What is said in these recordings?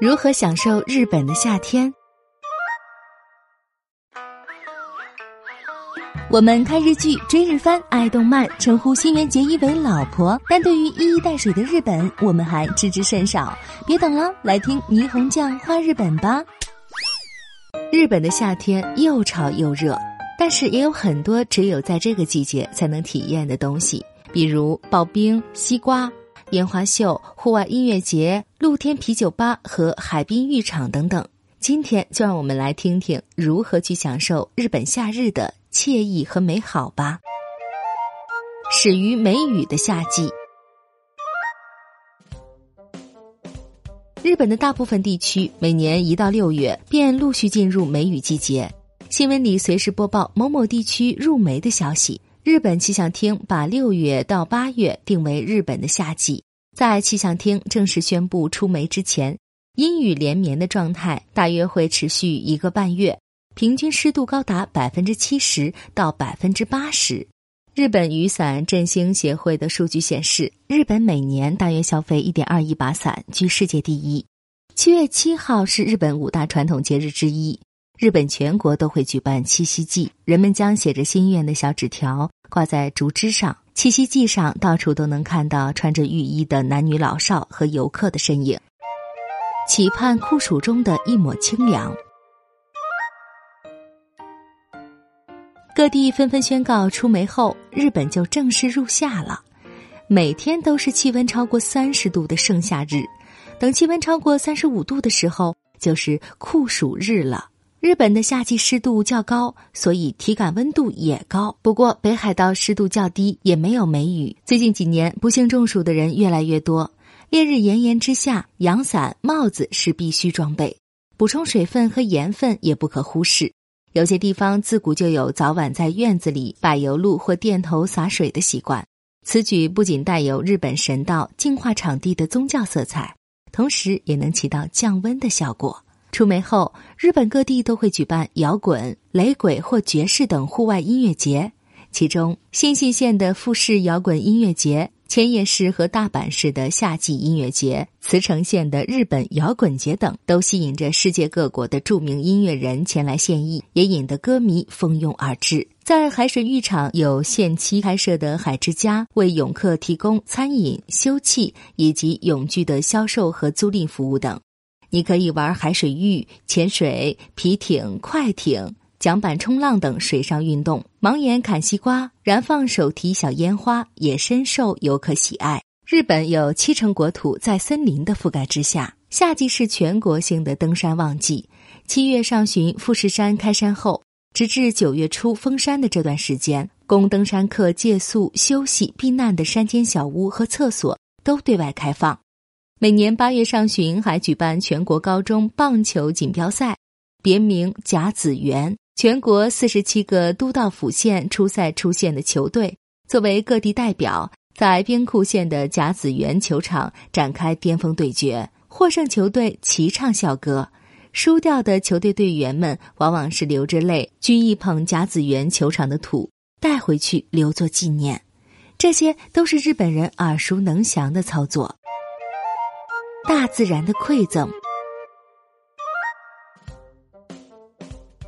如何享受日本的夏天？我们看日剧、追日番、爱动漫，称呼新垣结衣为老婆，但对于一衣带水的日本，我们还知之甚少。别等了，来听霓虹酱画日本吧。日本的夏天又潮又热，但是也有很多只有在这个季节才能体验的东西，比如刨冰、西瓜。烟花秀、户外音乐节、露天啤酒吧和海滨浴场等等。今天就让我们来听听如何去享受日本夏日的惬意和美好吧。始于梅雨的夏季，日本的大部分地区每年一到六月便陆续进入梅雨季节。新闻里随时播报某某地区入梅的消息。日本气象厅把六月到八月定为日本的夏季。在气象厅正式宣布出梅之前，阴雨连绵的状态大约会持续一个半月，平均湿度高达百分之七十到百分之八十。日本雨伞振兴协会的数据显示，日本每年大约消费一点二亿把伞，居世界第一。七月七号是日本五大传统节日之一。日本全国都会举办七夕祭，人们将写着心愿的小纸条挂在竹枝上。七夕祭上，到处都能看到穿着浴衣的男女老少和游客的身影，期盼酷暑中的一抹清凉。各地纷纷宣告出梅后，日本就正式入夏了。每天都是气温超过三十度的盛夏日，等气温超过三十五度的时候，就是酷暑日了。日本的夏季湿度较高，所以体感温度也高。不过北海道湿度较低，也没有梅雨。最近几年，不幸中暑的人越来越多。烈日炎炎之下，阳伞、帽子是必须装备，补充水分和盐分也不可忽视。有些地方自古就有早晚在院子里柏油路或店头洒水的习惯。此举不仅带有日本神道净化场地的宗教色彩，同时也能起到降温的效果。出梅后，日本各地都会举办摇滚、雷鬼或爵士等户外音乐节。其中，新舄县的富士摇滚音乐节、千叶市和大阪市的夏季音乐节、茨城县的日本摇滚节等，都吸引着世界各国的著名音乐人前来献艺，也引得歌迷蜂拥而至。在海水浴场，有限期开设的海之家，为泳客提供餐饮、休憩以及泳具的销售和租赁服务等。你可以玩海水浴、潜水、皮艇、快艇、桨板冲浪等水上运动，盲眼砍西瓜、燃放手提小烟花也深受游客喜爱。日本有七成国土在森林的覆盖之下，夏季是全国性的登山旺季。七月上旬富士山开山后，直至九月初封山的这段时间，供登山客借宿、休息、避难的山间小屋和厕所都对外开放。每年八月上旬还举办全国高中棒球锦标赛，别名甲子园。全国四十七个都道府县出赛出现的球队，作为各地代表，在兵库县的甲子园球场展开巅峰对决。获胜球队齐唱校歌，输掉的球队队员们往往是流着泪，掬一捧甲子园球场的土带回去留作纪念。这些都是日本人耳熟能详的操作。大自然的馈赠。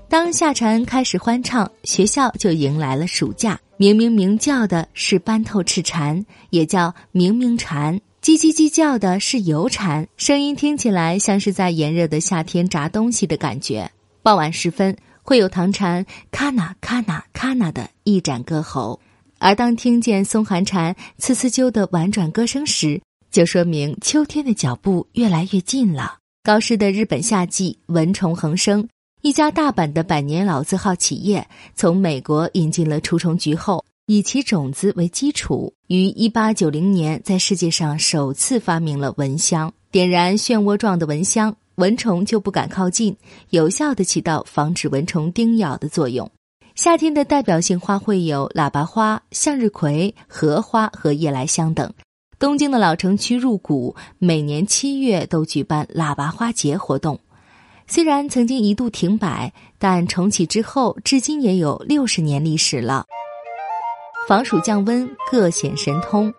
当夏蝉开始欢唱，学校就迎来了暑假。明明鸣叫的是斑透赤蝉，也叫明明蝉；叽叽叽叫的是油蝉，声音听起来像是在炎热的夏天炸东西的感觉。傍晚时分，会有唐蝉咔呐咔呐咔呐的一展歌喉，而当听见松寒蝉呲呲啾的婉转歌声时，就说明秋天的脚步越来越近了。高湿的日本夏季，蚊虫横生。一家大阪的百年老字号企业从美国引进了除虫菊后，以其种子为基础，于一八九零年在世界上首次发明了蚊香。点燃漩涡状的蚊香，蚊虫就不敢靠近，有效的起到防止蚊虫叮咬的作用。夏天的代表性花卉有喇叭花、向日葵、荷花和夜来香等。东京的老城区入谷每年七月都举办喇叭花节活动，虽然曾经一度停摆，但重启之后，至今也有六十年历史了。防暑降温各显神通。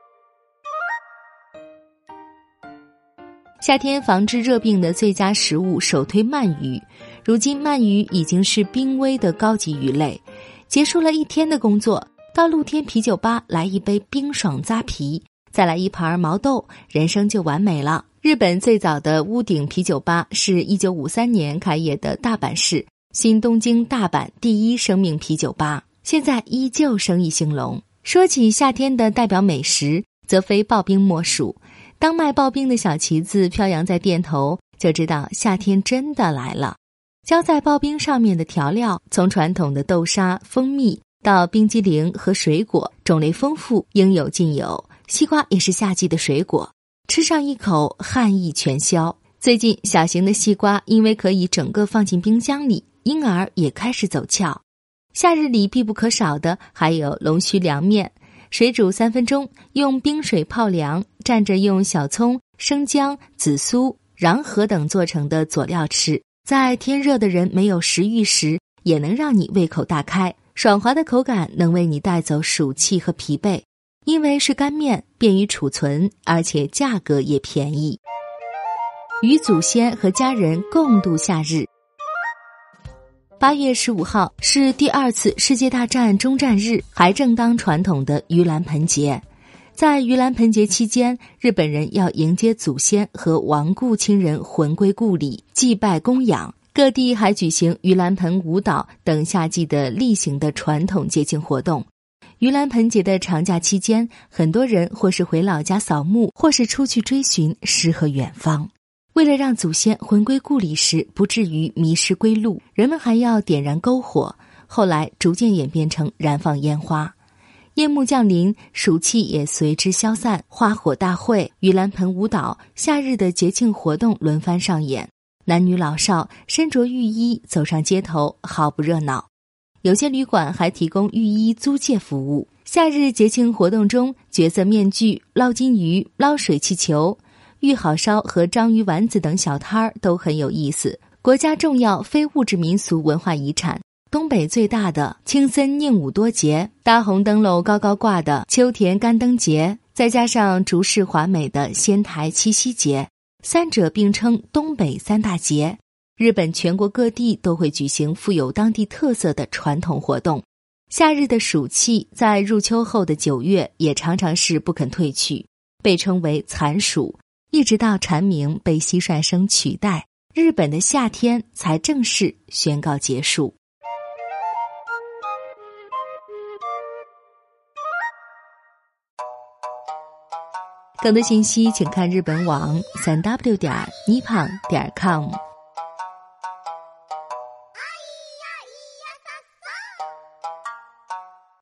夏天防治热病的最佳食物首推鳗鱼，如今鳗鱼已经是濒危的高级鱼类。结束了一天的工作，到露天啤酒吧来一杯冰爽扎啤，再来一盘毛豆，人生就完美了。日本最早的屋顶啤酒吧是一九五三年开业的大阪市新东京大阪第一生命啤酒吧，现在依旧生意兴隆。说起夏天的代表美食，则非刨冰莫属。当卖刨冰的小旗子飘扬在店头，就知道夏天真的来了。浇在刨冰上面的调料，从传统的豆沙、蜂蜜到冰激凌和水果，种类丰富，应有尽有。西瓜也是夏季的水果，吃上一口汗意全消。最近，小型的西瓜因为可以整个放进冰箱里，因而也开始走俏。夏日里必不可少的还有龙须凉面。水煮三分钟，用冰水泡凉，蘸着用小葱、生姜、紫苏、瓤核等做成的佐料吃，在天热的人没有食欲时，也能让你胃口大开。爽滑的口感能为你带走暑气和疲惫，因为是干面，便于储存，而且价格也便宜。与祖先和家人共度夏日。八月十五号是第二次世界大战终战日，还正当传统的盂兰盆节。在盂兰盆节期间，日本人要迎接祖先和亡故亲人魂归故里，祭拜供养。各地还举行盂兰盆舞蹈等夏季的例行的传统节庆活动。盂兰盆节的长假期间，很多人或是回老家扫墓，或是出去追寻诗和远方。为了让祖先魂归故里时不至于迷失归路，人们还要点燃篝火。后来逐渐演变成燃放烟花。夜幕降临，暑气也随之消散。花火大会、盂兰盆舞蹈、夏日的节庆活动轮番上演，男女老少身着浴衣走上街头，好不热闹。有些旅馆还提供浴衣租借服务。夏日节庆活动中，角色面具、捞金鱼、捞水气球。玉好烧和章鱼丸子等小摊儿都很有意思。国家重要非物质民俗文化遗产，东北最大的青森宁武多节，大红灯笼高高挂的秋田干灯节，再加上竹饰华美的仙台七夕节，三者并称东北三大节。日本全国各地都会举行富有当地特色的传统活动。夏日的暑气在入秋后的九月也常常是不肯退去，被称为残暑。一直到蝉鸣被蟋蟀声取代，日本的夏天才正式宣告结束。更多信息请看日本网三 w 点 nippon 点 com。